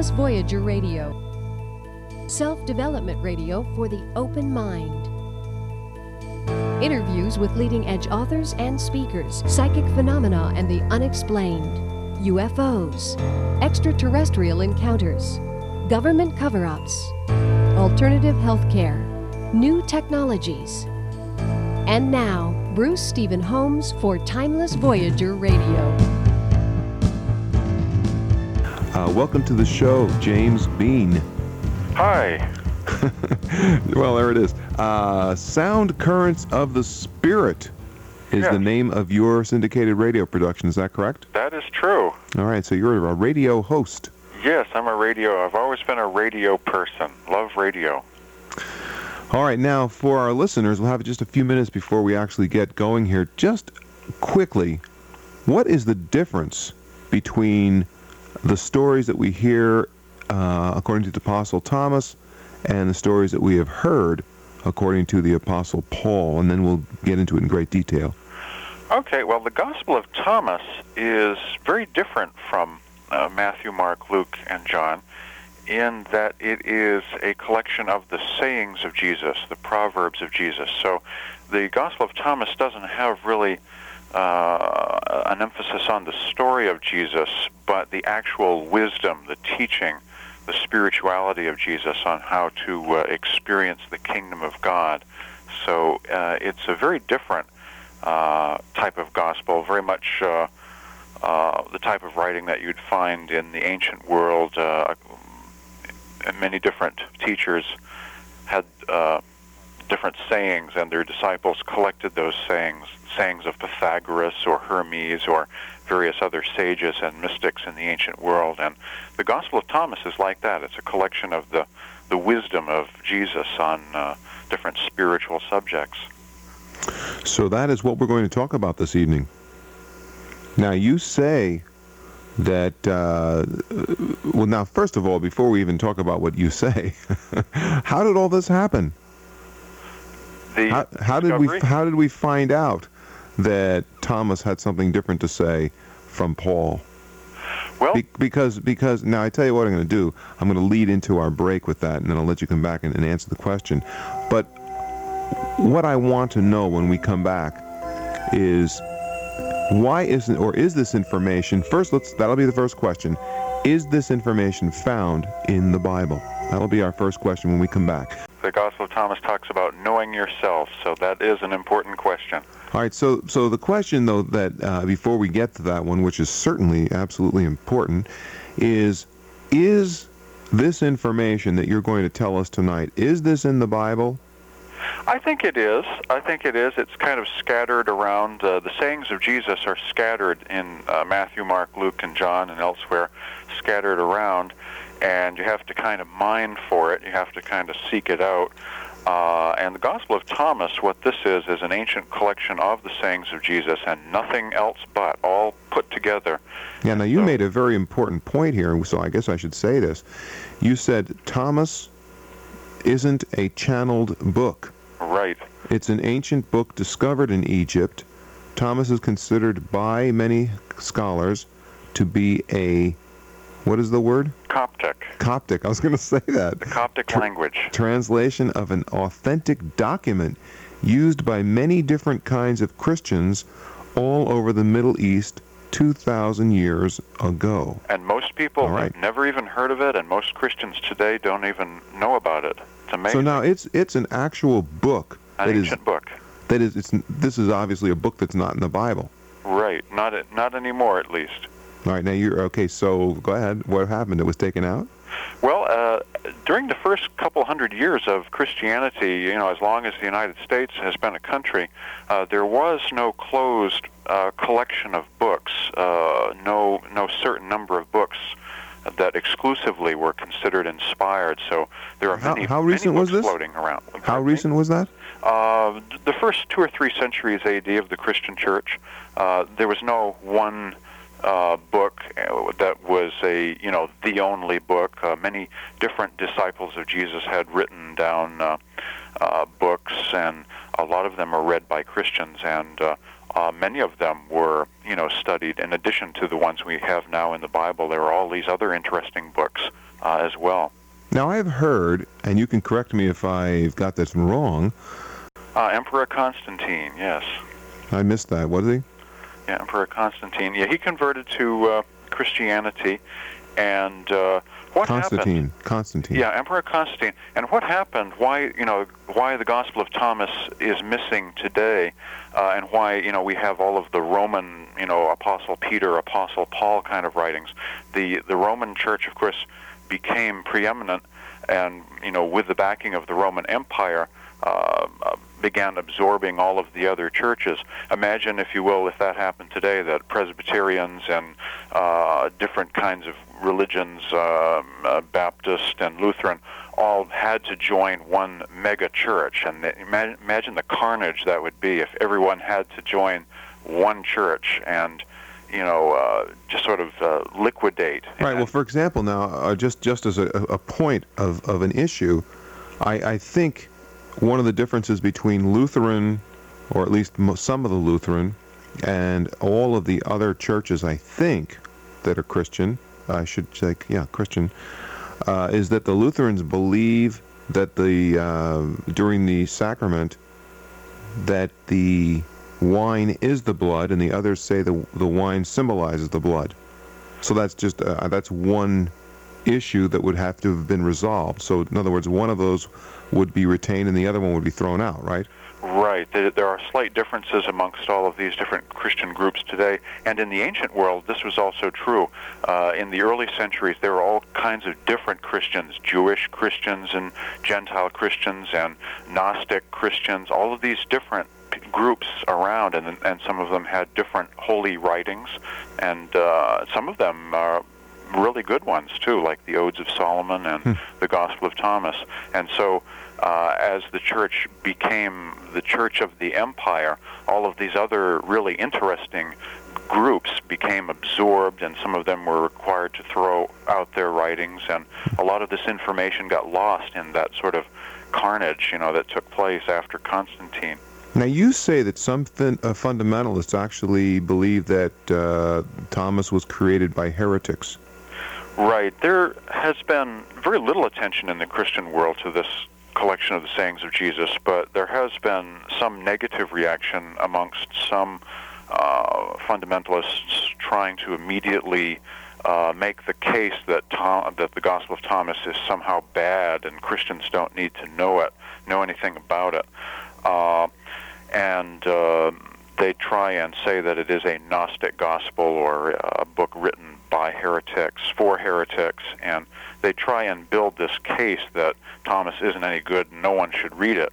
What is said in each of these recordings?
Timeless Voyager Radio, self development radio for the open mind. Interviews with leading edge authors and speakers, psychic phenomena and the unexplained, UFOs, extraterrestrial encounters, government cover ups, alternative healthcare, new technologies. And now, Bruce Stephen Holms for Timeless Voyager Radio. Uh, welcome to the show, James Bean. Hi. well, there it is. Uh, Sound Currents of the Spirit is Yes. the name of your syndicated radio production. Is that correct? That is true. All right, so you're a radio host. Yes, I'm a radio. I've always been a radio person. Love radio. All right, now for our listeners, we'll have just a few minutes before we actually get going here. Just quickly, what is the difference between the stories that we hear uh, according to the Apostle Thomas and the stories that we have heard according to the Apostle Paul? And then we'll get into it in great detail. Okay, well, the Gospel of Thomas is very different from uh, Matthew, Mark, Luke, and John in that it is a collection of the sayings of Jesus, the proverbs of Jesus. So the Gospel of Thomas doesn't have really uh, an emphasis on the story of Jesus, but the actual wisdom, the teaching, the spirituality of Jesus on how to uh, experience the kingdom of God. So uh, it's a very different uh, type of gospel, very much uh, uh, the type of writing that you'd find in the ancient world. Many different teachers had different sayings, and their disciples collected those sayings, sayings of Pythagoras or Hermes or various other sages and mystics in the ancient world. And the Gospel of Thomas is like that. It's a collection of the, the wisdom of Jesus on uh, different spiritual subjects. So that is what we're going to talk about this evening. Now, you say that, uh, well, now, first of all, before we even talk about what you say, how did all this happen? The How, how did we how did we find out that Thomas had something different to say from Paul? well, Be- because because now I tell you what I'm going to do. I'm going to lead into our break with that, and then I'll let you come back and, and answer the question. But what I want to know when we come back is why isn't or is this information first? Let's that'll be the first question. Is this information found in the Bible? That'll be our first question when we come back. The Gospel of Thomas talks about knowing yourself, so that is an important question. All right, so so the question though that uh, before we get to that one, which is certainly absolutely important, is is this information that you're going to tell us tonight is this in the Bible? I think it is. I think it is. It's kind of scattered around. Uh, the sayings of Jesus are scattered in uh, Matthew, Mark, Luke, and John, and elsewhere, scattered around, and you have to kind of mine for it. You have to kind of seek it out. Uh, and the Gospel of Thomas, what this is, is an ancient collection of the sayings of Jesus, and nothing else but, all put together. Yeah. Now you So- made a very important point here, so I guess I should say this. You said Thomas isn't a channeled book. Right. It's an ancient book discovered in Egypt. Thomas is considered by many scholars to be a what is the word? Coptic. Coptic. I was going to say that. The Coptic Tr- language. Translation of an authentic document used by many different kinds of Christians all over the Middle East 2,000 years ago. And most people right. have never even heard of it, and most Christians today don't even know about it. It's amazing. So now it's it's an actual book An that is ancient book. that is it's this is obviously a book that's not in the Bible. Right. Not not anymore, at least. All right, now you're okay. So go ahead. What happened? It was taken out. Well, uh, during the first couple hundred years of Christianity, you know, as long as the United States has been a country, uh, there was no closed uh, collection of books, uh, no no certain number of books that exclusively were considered inspired. So there are How- many, how many recent was books this? floating around. How me? recent was that? Uh, the first two or three centuries AD of the Christian Church, uh, there was no one uh, book uh, that was a you know the only book. Uh, many different disciples of Jesus had written down uh, uh, books, and a lot of them are read by Christians, and uh, uh, many of them were, you know, studied in addition to the ones we have now in the Bible. There are all these other interesting books uh, as well. Now, I've heard, and you can correct me if I've got this wrong. Uh, Emperor Constantine, yes. I missed that. What is he? Yeah, Emperor Constantine. Yeah, he converted to uh, Christianity, and uh, what Constantine. happened? Constantine. Yeah, Emperor Constantine. And what happened? Why you know why the Gospel of Thomas is missing today, uh, and why you know we have all of the Roman you know Apostle Peter, Apostle Paul kind of writings. The the Roman Church, of course, became preeminent, and you know with the backing of the Roman Empire. Uh, began absorbing all of the other churches. Imagine, if you will, if that happened today, that Presbyterians and uh, different kinds of religions, uh, uh, Baptist and Lutheran, all had to join one mega church. And imagine, imagine the carnage that would be if everyone had to join one church and you know, uh, just sort of uh, liquidate. Right. Well, for example, now, uh, just just as a, a point of, of an issue, I, I think one of the differences between Lutheran, or at least some of the Lutheran, and all of the other churches, I think, that are Christian, I should say, yeah, Christian, uh, is that the Lutherans believe that the uh, during the sacrament that the wine is the blood, and the others say the the wine symbolizes the blood. So that's just uh, that's one issue that would have to have been resolved. So in other words, one of those would be retained and the other one would be thrown out, right? Right. There are slight differences amongst all of these different Christian groups today. And in the ancient world, this was also true. Uh, in the early centuries, there were all kinds of different Christians Jewish Christians and Gentile Christians and Gnostic Christians, all of these different groups around, and, and some of them had different holy writings, and uh, some of them are really good ones too, like the Odes of Solomon and hmm. the Gospel of Thomas. And so uh, as the church became the church of the empire, all of these other really interesting groups became absorbed, and some of them were required to throw out their writings, and a lot of this information got lost in that sort of carnage, you know, that took place after Constantine. Now, you say that some fin- uh, fundamentalists actually believe that uh, Thomas was created by heretics. Right. There has been very little attention in the Christian world to this collection of the sayings of Jesus, but there has been some negative reaction amongst some uh, fundamentalists trying to immediately uh, make the case that Tom, that the Gospel of Thomas is somehow bad and Christians don't need to know it, know anything about it, uh, and uh, they try and say that it is a Gnostic gospel or a book written by heretics for heretics, and they try and build this case that Thomas isn't any good and no one should read it.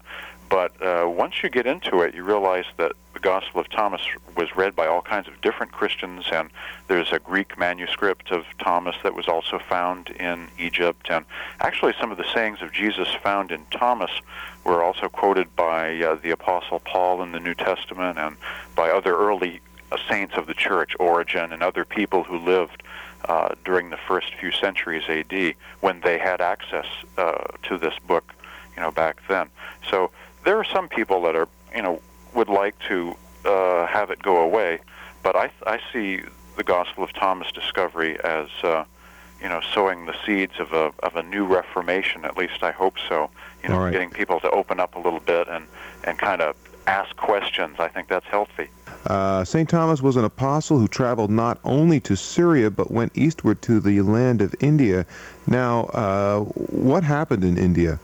But uh, once you get into it, you realize that the Gospel of Thomas was read by all kinds of different Christians, and there's a Greek manuscript of Thomas that was also found in Egypt. And actually, some of the sayings of Jesus found in Thomas were also quoted by uh, the Apostle Paul in the New Testament and by other early saints of the church, Origen, and other people who lived uh, during the first few centuries AD when they had access uh, to this book, you know, back then. So there are some people that are, you know, would like to uh, have it go away, but I, I see the Gospel of Thomas discovery as, uh, you know, sowing the seeds of a of a new Reformation. At least I hope so. You know, right. getting people to open up a little bit and and kind of ask questions. I think that's healthy. Uh, St. Thomas was an apostle who traveled not only to Syria but went eastward to the land of India. Now, uh, what happened in India?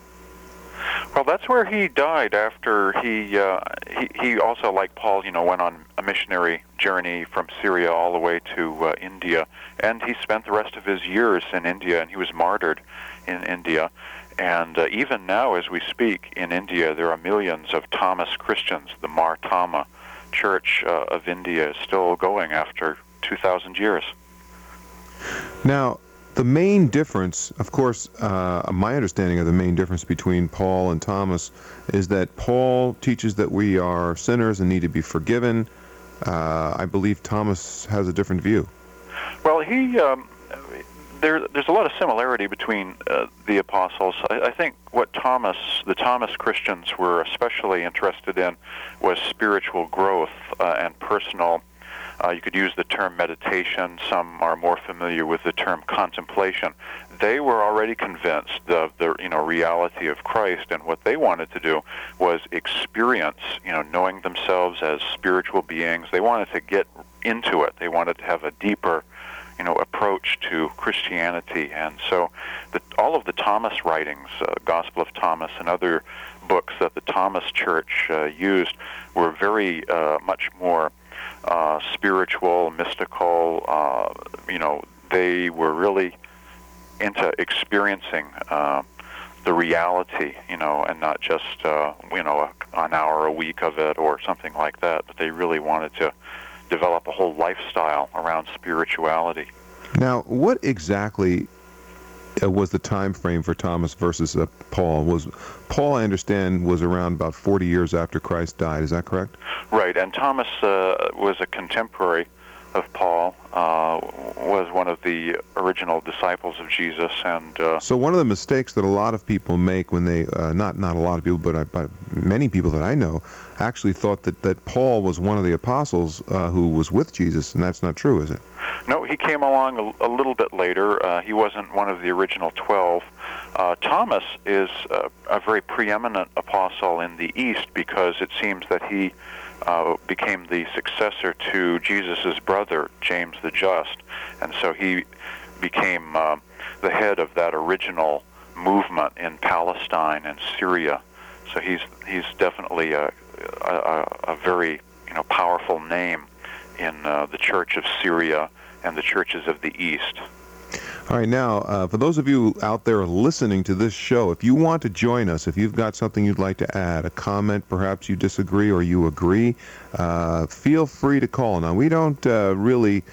Well, that's where he died after he, uh, he he also like Paul, you know, went on a missionary journey from Syria all the way to uh, India, and he spent the rest of his years in India, and he was martyred in India. And uh, even now, as we speak in India, there are millions of Thomas Christians, the Mar Thoma Church uh, of India is still going after 2,000 years. Now, the main difference, of course, uh, my understanding of the main difference between Paul and Thomas is that Paul teaches that we are sinners and need to be forgiven. Uh, I believe Thomas has a different view. Well, he um, there, there's a lot of similarity between uh, the apostles. I, I think what Thomas, the Thomas Christians, were especially interested in was spiritual growth uh, and personal. Uh, you could use the term meditation. Some are more familiar with the term contemplation. They were already convinced of the you know reality of Christ, and what they wanted to do was experience you know knowing themselves as spiritual beings. They wanted to get into it. They wanted to have a deeper you know, approach to Christianity. And so, the, all of the Thomas writings, uh, Gospel of Thomas, and other books that the Thomas Church uh, used were very uh, much more uh, spiritual, mystical. Uh, you know, they were really into experiencing uh, the reality, you know, and not just you know an hour a week of it or something like that. But they really wanted to develop a whole lifestyle around spirituality. Now, what exactly uh, was the time frame for Thomas versus uh, Paul? Was Paul, I understand, was around about 40 years after Christ died. Is that correct? Right, and Thomas uh, was a contemporary of Paul, uh, was one of the original disciples of Jesus, and uh, so one of the mistakes that a lot of people make when they uh, not not a lot of people, but, I, but many people that I know actually thought that that Paul was one of the apostles uh, who was with Jesus, and that's not true, is it? No, he came along a, a little bit later. Uh, he wasn't one of the original twelve. Uh, Thomas is a very preeminent apostle in the East because it seems that he uh, became the successor to Jesus' brother, James the Just. And so he became uh, the head of that original movement in Palestine and Syria. So he's, he's definitely a, a, a very you know, powerful name in uh, the Church of Syria and the churches of the East. All right, now, uh, for those of you out there listening to this show, if you want to join us, if you've got something you'd like to add, a comment, perhaps you disagree or you agree, uh, feel free to call. Now, we don't uh, really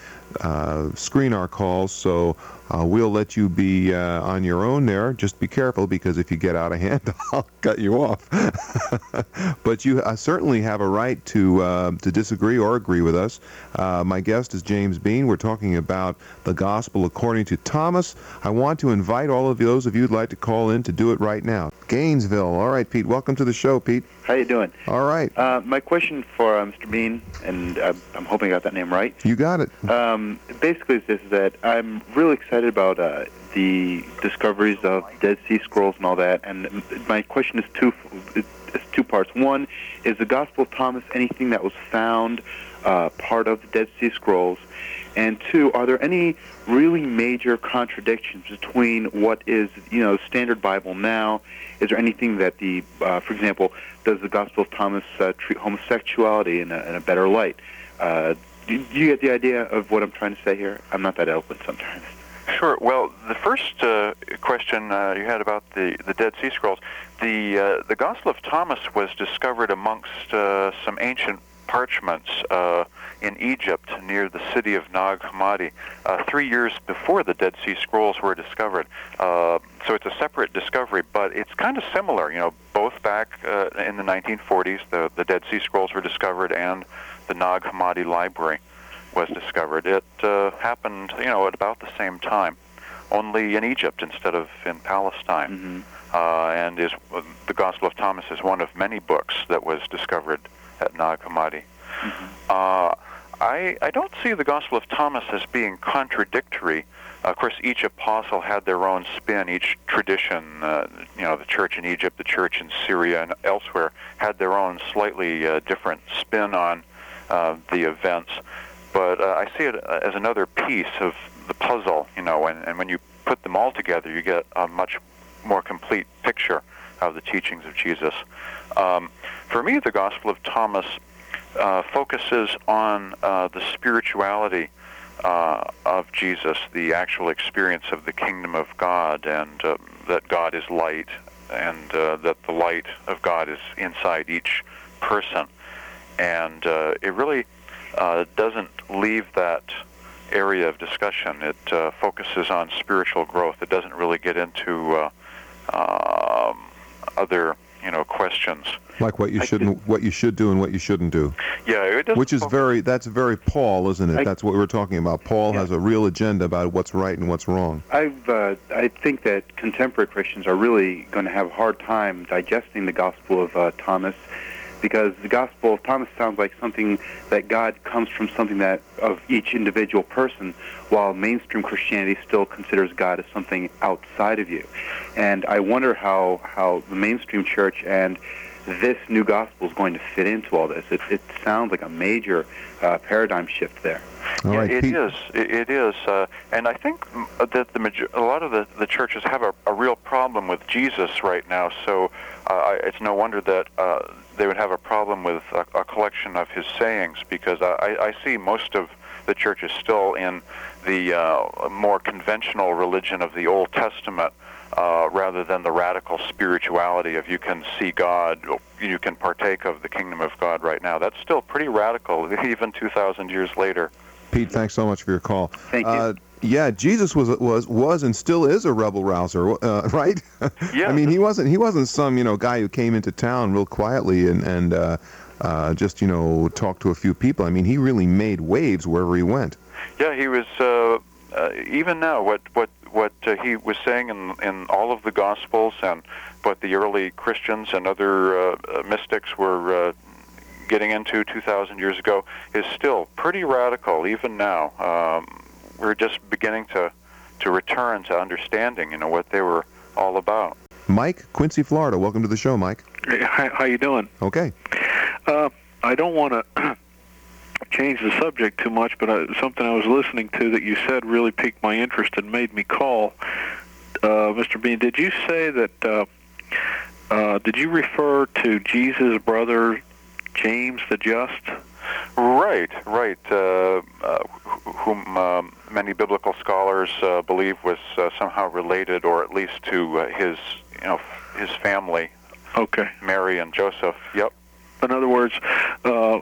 uh, screen our calls, so uh, we'll let you be uh, on your own there. Just be careful because if you get out of hand, I'll cut you off. but you uh, certainly have a right to uh, to disagree or agree with us. Uh, my guest is James Bean. We're talking about the gospel according to Thomas. I want to invite all of those of you who'd like to call in to do it right now. Gainesville. All right, Pete. Welcome to the show, Pete. How you doing? All right. Uh, my question for uh, Mr. Bean, and uh, I'm hoping I got that name right. You got it. Um, basically, is this that I'm really excited about uh, the discoveries of Dead Sea Scrolls and all that. And my question is two, is two parts. One is the Gospel of Thomas anything that was found uh, part of the Dead Sea Scrolls? And two, are there any really major contradictions between what is, you know, standard Bible now? Is there anything that the, uh, for example, does the Gospel of Thomas uh, treat homosexuality in a, in a better light? Uh, do, do you get the idea of what I'm trying to say here? I'm not that eloquent sometimes. Sure. Well, the first uh, question uh, you had about the, the Dead Sea Scrolls, the uh, the Gospel of Thomas was discovered amongst uh, some ancient parchments uh, in Egypt near the city of Nag Hammadi uh, three years before the Dead Sea Scrolls were discovered. So it's a separate discovery, but it's kind of similar. You know, both back in the 1940s, the, the Dead Sea Scrolls were discovered and the Nag Hammadi Library was discovered. It uh, happened, you know, at about the same time, only in Egypt instead of in Palestine. Mm-hmm. Uh, and is the Gospel of Thomas is one of many books that was discovered at Nag Hammadi. Mm-hmm. Uh, I, I don't see the Gospel of Thomas as being contradictory. Of course, each apostle had their own spin. Each tradition, uh, you know, the church in Egypt, the church in Syria, and elsewhere had their own slightly uh, different spin on uh, the events. But uh, I see it as another piece of the puzzle, you know, and, and when you put them all together, you get a much more complete picture of the teachings of Jesus. Um, for me, the Gospel of Thomas uh, focuses on uh, the spirituality uh, of Jesus, the actual experience of the kingdom of God, and uh, that God is light, and uh, that the light of God is inside each person. And uh, it really doesn't leave that area of discussion. It focuses on spiritual growth. It doesn't really get into um, other you know, questions. Like what you I shouldn't, what you should do and what you shouldn't do. Yeah, it doesn't Which is focus- very, that's very Paul, isn't it? I- that's what we were talking about. Paul Yeah. has a real agenda about what's right and what's wrong. I've, uh, I think that contemporary Christians are really going to have a hard time digesting the Gospel of uh, Thomas because the Gospel of Thomas sounds like something that God comes from something that of each individual person, while mainstream Christianity still considers God as something outside of you. And I wonder how, how the mainstream church and this new gospel is going to fit into all this. It, it sounds like a major uh, paradigm shift there. All yeah, right, it Pete. is. It, it is, uh, and I think mm, that the major- a lot of the, the churches have a, a real problem with Jesus right now. So uh, I- it's no wonder that uh, they would have a problem with a, a collection of his sayings, because I, I see most of the church is still in the uh, more conventional religion of the Old Testament. Uh, rather than the radical spirituality of you can see God, you can partake of the kingdom of God right now. That's still pretty radical, even 2,000 years later. Pete, thanks so much for your call. Thank you. Uh, yeah, Jesus was was was and still is a rebel rouser, uh, right? Yeah. I mean, he wasn't he wasn't some you know guy who came into town real quietly and and uh, uh, just you know talked to a few people. I mean, he really made waves wherever he went. Yeah, he was. Uh, uh, even now, what what what uh, he was saying in in all of the Gospels and what the early Christians and other mystics were uh, getting into 2,000 years ago is still pretty radical. Even now, um, we're just beginning to to return to understanding, you know, what they were all about. Mike, Quincy, Florida. Welcome to the show, Mike. Hey, How, how you doing? Okay. Uh, I don't want to change the subject too much, but uh, something I was listening to that you said really piqued my interest and made me call. Uh, Mr. Bean, did you say that? Uh, uh, did you refer to Jesus' brother James the Just? Right, right. Uh, uh, wh- whom um, many biblical scholars uh, believe was uh, somehow related, or at least to uh, his, you know, f- his family, Okay. Mary and Joseph. Yep. In other words, uh,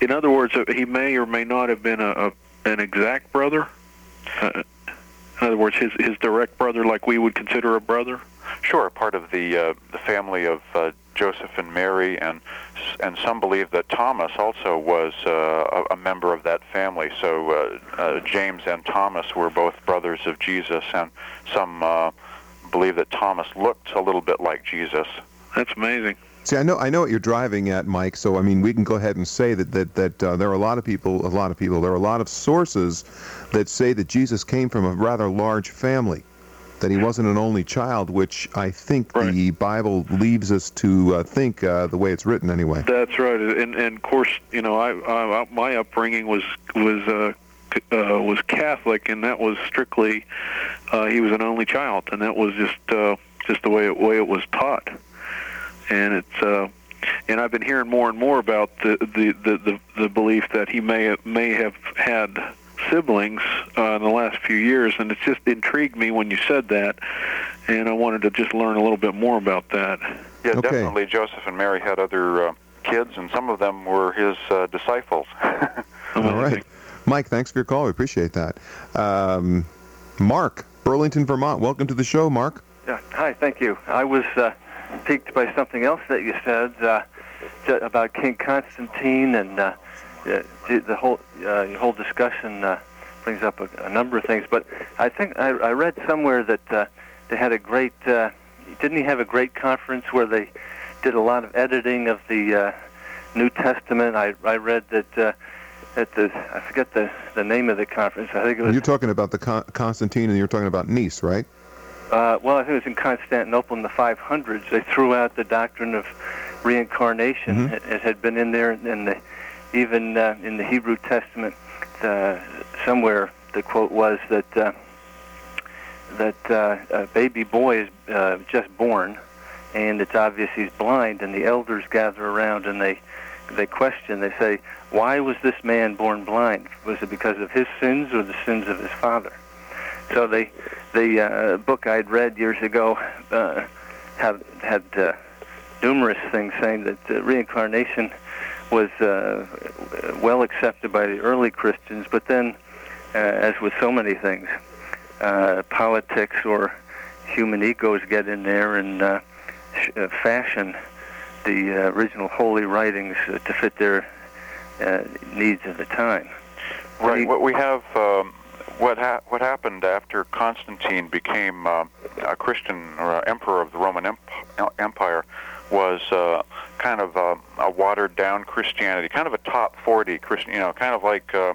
in other words, he may or may not have been a, a an exact brother. Uh, in other words, his his direct brother, like we would consider a brother. Sure, part of the uh, the family of uh, Joseph and Mary, and and some believe that Thomas also was uh, a, a member of that family. So uh, uh, James and Thomas were both brothers of Jesus, and some uh, believe that Thomas looked a little bit like Jesus. That's amazing. See, I know I know what you're driving at, Mike. So I mean, we can go ahead and say that that that uh, there are a lot of people, a lot of people, there are a lot of sources that say that Jesus came from a rather large family, that he wasn't an only child, which I think the Bible leaves us to uh, think uh, the way it's written anyway. That's right, and and of course, you know, I, I my upbringing was was uh, uh, was Catholic, and that was strictly uh, he was an only child, and that was just uh, just the way it, way it was taught, and it's. Uh, and I've been hearing more and more about the the, the, the, the belief that he may may have had siblings uh, in the last few years, and it just intrigued me when you said that, and I wanted to just learn a little bit more about that. Yeah, Okay. definitely. Joseph and Mary had other uh, kids, and some of them were his uh, disciples. All right, Mike. Thanks for your call. We appreciate that. Um, Mark, Burlington, Vermont. Welcome to the show, Mark. Yeah, hi, thank you. I was uh, piqued by something else that you said uh, about King Constantine, and uh, the, the whole uh, whole discussion uh, brings up a, a number of things. But I think I, I read somewhere that uh, they had a great. Uh, didn't he have a great conference where they did a lot of editing of the uh, New Testament? I I read that. Uh, at the I forget the the name of the conference. I think it was You're talking about the Con- Constantine, and you're talking about Nice, right? Uh, well, I think it was in Constantinople in the 500s. They threw out the doctrine of reincarnation. Mhm. It, it had been in there, and the, even uh, in the Hebrew Testament, uh, somewhere the quote was that uh, that uh, a baby boy is uh, just born, and it's obvious he's blind, and the elders gather around and they they question. They say, "Why was this man born blind? Was it because of his sins or the sins of his father?" So they the uh, book I'd read years ago had had numerous things saying that reincarnation was uh, well accepted by the early Christians, but then, uh, as with so many things, uh, politics or human egos get in there, and uh, sh- uh, fashion the uh, original holy writings uh, to fit their uh, needs of the time. Right. What we have, um, what ha- what happened after Constantine became uh, a Christian or emperor of the Roman Emp- Empire was uh, kind of a, a watered down Christianity, kind of a top 40 Christian, you know, kind of like uh,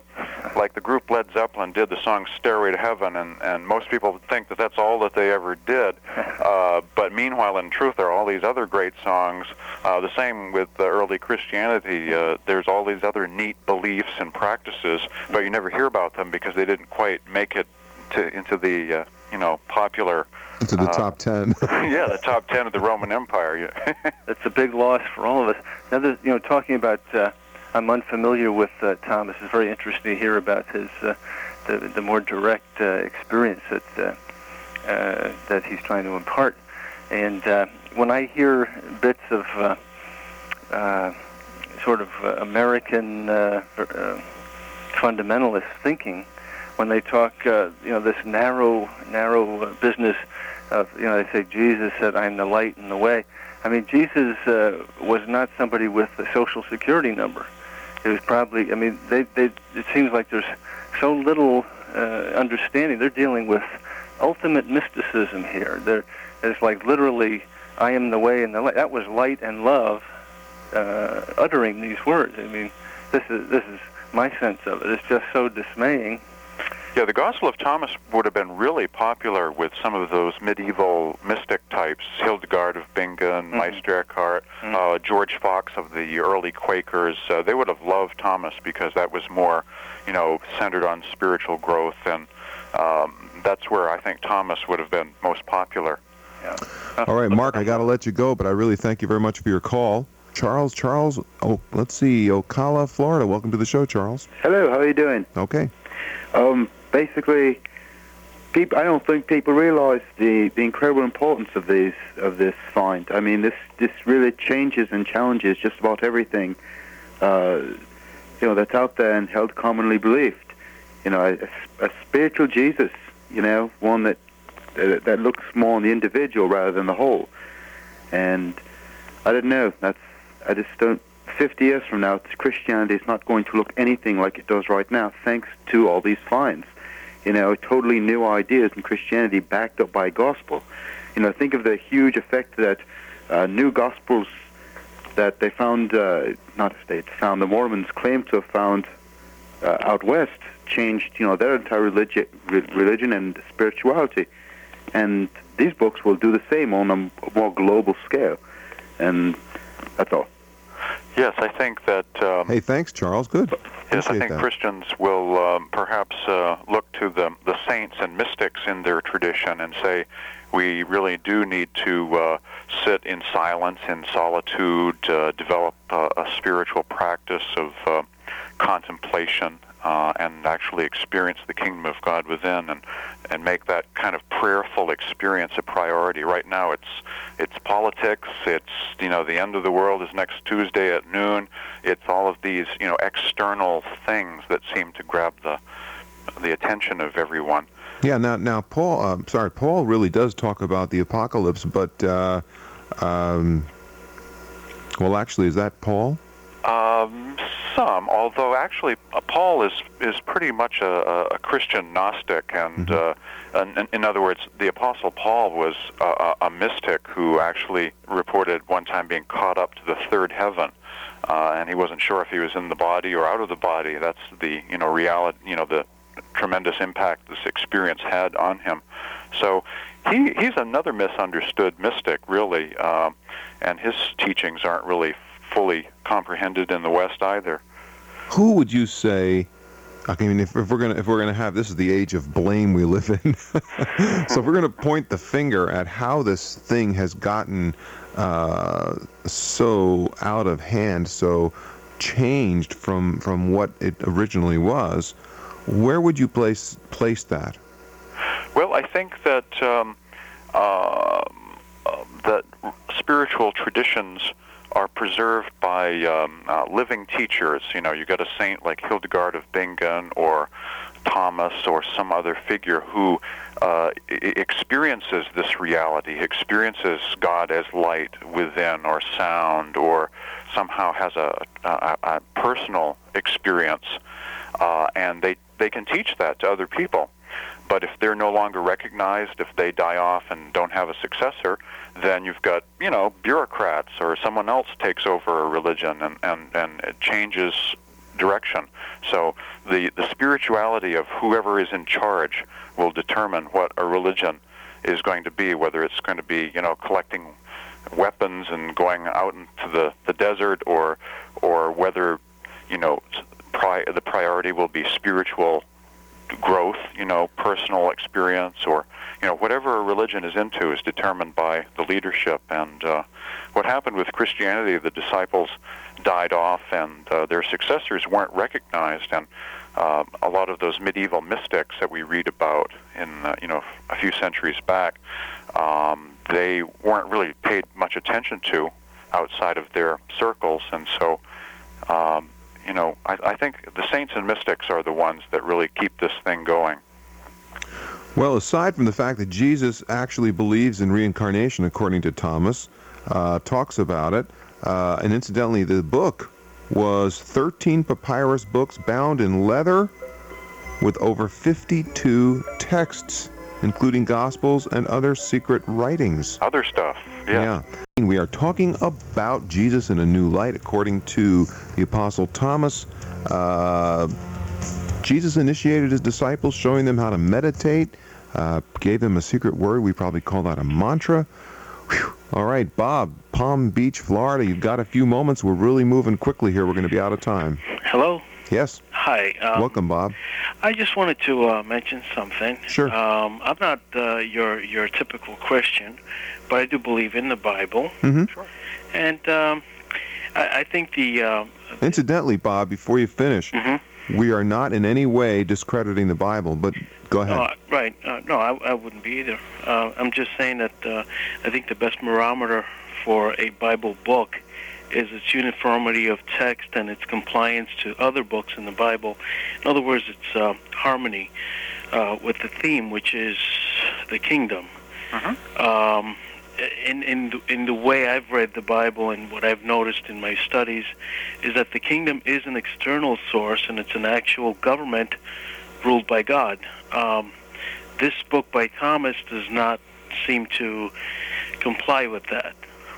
like the group Led Zeppelin did the song Stairway to Heaven, and and most people think that that's all that they ever did. Uh, but meanwhile, in truth, there are all these other great songs. Uh, the same with the early Christianity. Uh, there's all these other neat beliefs and practices, but you never hear about them because they didn't quite make it to into the uh, you know popular Into the Uh, top ten. yeah the top 10 of the Roman Empire. That's a big loss for all of us. Now, there's, you know, talking about, uh, I'm unfamiliar with uh, Thomas. It's very interesting to hear about his uh, the, the more direct uh, experience that uh, uh, that he's trying to impart. And uh, when I hear bits of uh, uh, sort of uh, American uh, uh, fundamentalist thinking, when they talk, uh, you know, this narrow, narrow uh, business of, you know, they say Jesus said, "I'm the light and the way." I mean, Jesus uh, was not somebody with a social security number. It was probably, I mean, they, they, it seems like there's so little uh, understanding. They're dealing with ultimate mysticism here. There, it's like literally, I am the way and the light. That was light and love uh, uttering these words. I mean, this is this is my sense of it. It's just so dismaying. Yeah, the Gospel of Thomas would have been really popular with some of those medieval mystic types, Hildegard of Bingen, Mhm. Meister Eckhart, Mhm. uh, George Fox of the early Quakers. Uh, they would have loved Thomas because that was more, you know, centered on spiritual growth, and um, that's where I think Thomas would have been most popular. Yeah. All right, Mark, I got to let you go, but I really thank you very much for your call. Charles, Charles, oh, let's see, Ocala, Florida. Welcome to the show, Charles. Hello, how are you doing? Okay. Um, basically, people, I don't think people realize the, the incredible importance of these of this find. I mean, this this really changes and challenges just about everything, uh, you know, that's out there and held commonly believed. You know, a, a spiritual Jesus. You know, one that that that looks more on the individual rather than the whole. And I don't know. That's I just don't. 50 years from now, Christianity is not going to look anything like it does right now, thanks to all these finds. You know, totally new ideas in Christianity backed up by gospel. You know, think of the huge effect that uh, new gospels that they found, uh, not they found, the Mormons claim to have found uh, out west changed, you know, their entire religi- re- religion and spirituality. And these books will do the same on a more global scale. And that's all. Yes, I think that. Um, Hey, thanks, Charles. Good. Yes, I think that. Christians will um, perhaps uh, look to the the saints and mystics in their tradition and say, we really do need to uh, sit in silence, in solitude, uh, develop uh, a spiritual practice of uh, contemplation, uh, and actually experience the kingdom of God within, and and make that kind of prayerful experience a priority. Right now, it's it's politics. It's you know the end of the world is next Tuesday at noon. It's all of these you know external things that seem to grab the the attention of everyone. Yeah. Now, now, Paul. Uh, sorry, Paul really does talk about the apocalypse, but uh, um, well, actually, is that Paul? Um, some, although actually uh, Paul is is pretty much a, a, Christian Gnostic, and uh, in, in other words, the Apostle Paul was a, a, a mystic who actually reported one time being caught up to the third heaven, uh, and he wasn't sure if he was in the body or out of the body. That's the you know reality, you know the tremendous impact this experience had on him. So he he's another misunderstood mystic, really, um, and his teachings aren't really fully comprehended in the West either. Who would you say? I mean, if, if we're gonna if we're gonna have this is the age of blame we live in. so if we're gonna point the finger at how this thing has gotten uh, so out of hand, so changed from from what it originally was, where would you place place that? Well, I think that um, uh, that spiritual traditions are preserved by um, uh, living teachers. You know, you got a saint like Hildegard of Bingen or Thomas or some other figure who uh, experiences this reality, experiences God as light within or sound or somehow has a, a, a personal experience, uh, and they, they can teach that to other people. But if they're no longer recognized, if they die off and don't have a successor, then you've got, you know, bureaucrats or someone else takes over a religion and, and, and it changes direction. So the, the spirituality of whoever is in charge will determine what a religion is going to be, whether it's going to be, you know, collecting weapons and going out into the, the desert or or whether, you know, pri- the priority will be spiritual growth, you know, personal experience or you know, whatever a religion is into is determined by the leadership. And uh, what happened with Christianity, the disciples died off, and uh, their successors weren't recognized. And uh, a lot of those medieval mystics that we read about in, uh, you know, a few centuries back, um, they weren't really paid much attention to outside of their circles, and so. Um, you know, I, I think the saints and mystics are the ones that really keep this thing going. Well, aside from the fact that Jesus actually believes in reincarnation, according to Thomas, uh, talks about it, uh, and incidentally, the book was 13 papyrus books bound in leather with over 52 texts, including gospels and other secret writings. Other stuff, yeah. yeah. We are talking about Jesus in a new light, according to the Apostle Thomas. Uh, Jesus initiated his disciples, showing them how to meditate uh, gave them a secret word. We probably call that a mantra. Whew. All right, Bob, Palm Beach, Florida. You've got a few moments. We're really moving quickly here. We're going to be out of time. Hello. Yes. Hi. Um, Welcome, Bob. I just wanted to uh, mention something. Sure. Um, I'm not uh, your your typical Christian, but I do believe in the Bible. Mm-hmm. Sure. And um, I, I, think the. Uh, Incidentally, Bob, before you finish, mm-hmm. we are not in any way discrediting the Bible, but Go ahead. Uh, right. Uh, no, I, I wouldn't be either. Uh, I'm just saying that uh, I think the best barometer for a Bible book is its uniformity of text and its compliance to other books in the Bible. In other words, it's uh, harmony uh, with the theme, which is the kingdom. Uh-huh. Um, in in in the way I've read the Bible and what I've noticed in my studies is that the kingdom is an external source and it's an actual government ruled by God. Um, this book by Thomas does not seem to comply with that.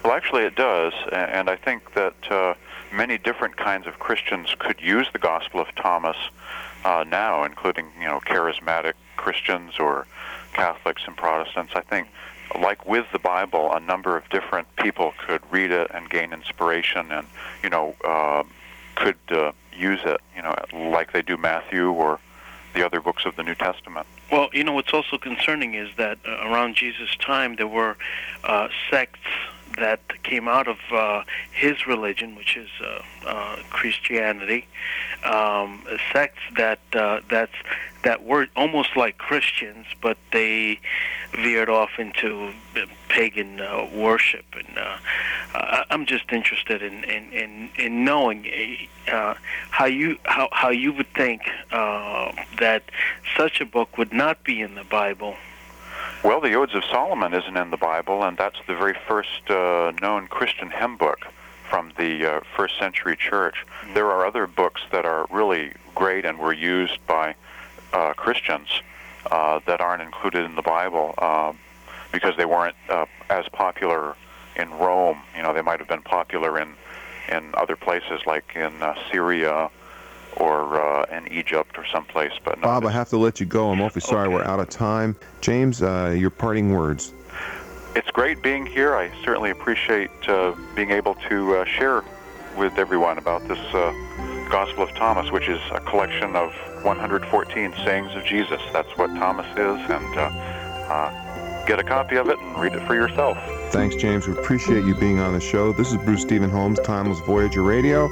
Well, actually, it does, and I think that uh, many different kinds of Christians could use the Gospel of Thomas uh, now, including you know charismatic Christians or Catholics and Protestants. I think, like with the Bible, a number of different people could read it and gain inspiration, and you know uh, could uh, use it, you know, like they do Matthew or the other books of the New Testament. Well, you know, what's also concerning is that uh, around Jesus' time there were uh, sects that came out of uh, his religion, which is uh, uh, Christianity, um, sects that uh, that's that were almost like Christians, but they veered off into pagan uh, worship. And uh, I'm just interested in in in, in knowing uh, how you how how you would think uh, that such a book would not be in the Bible. Well, the Odes of Solomon isn't in the Bible, and that's the very first uh, known Christian hymn book from the uh, first century church. There are other books that are really great and were used by uh, Christians uh, that aren't included in the Bible uh, because they weren't uh, as popular in Rome. You know, they might have been popular in in other places like in Syria or uh, in Egypt or someplace. But no, Bob, I have to let you go. I'm awfully sorry okay. we're out of time. James, uh, your parting words. It's great being here. I certainly appreciate uh, being able to uh, share with everyone about this uh, Gospel of Thomas, which is a collection of 114 sayings of Jesus. That's what Thomas is, and uh, get a copy of it and read it for yourself. Thanks, James. We appreciate you being on the show. This is Bruce Stephen Holms, Timeless Voyager Radio.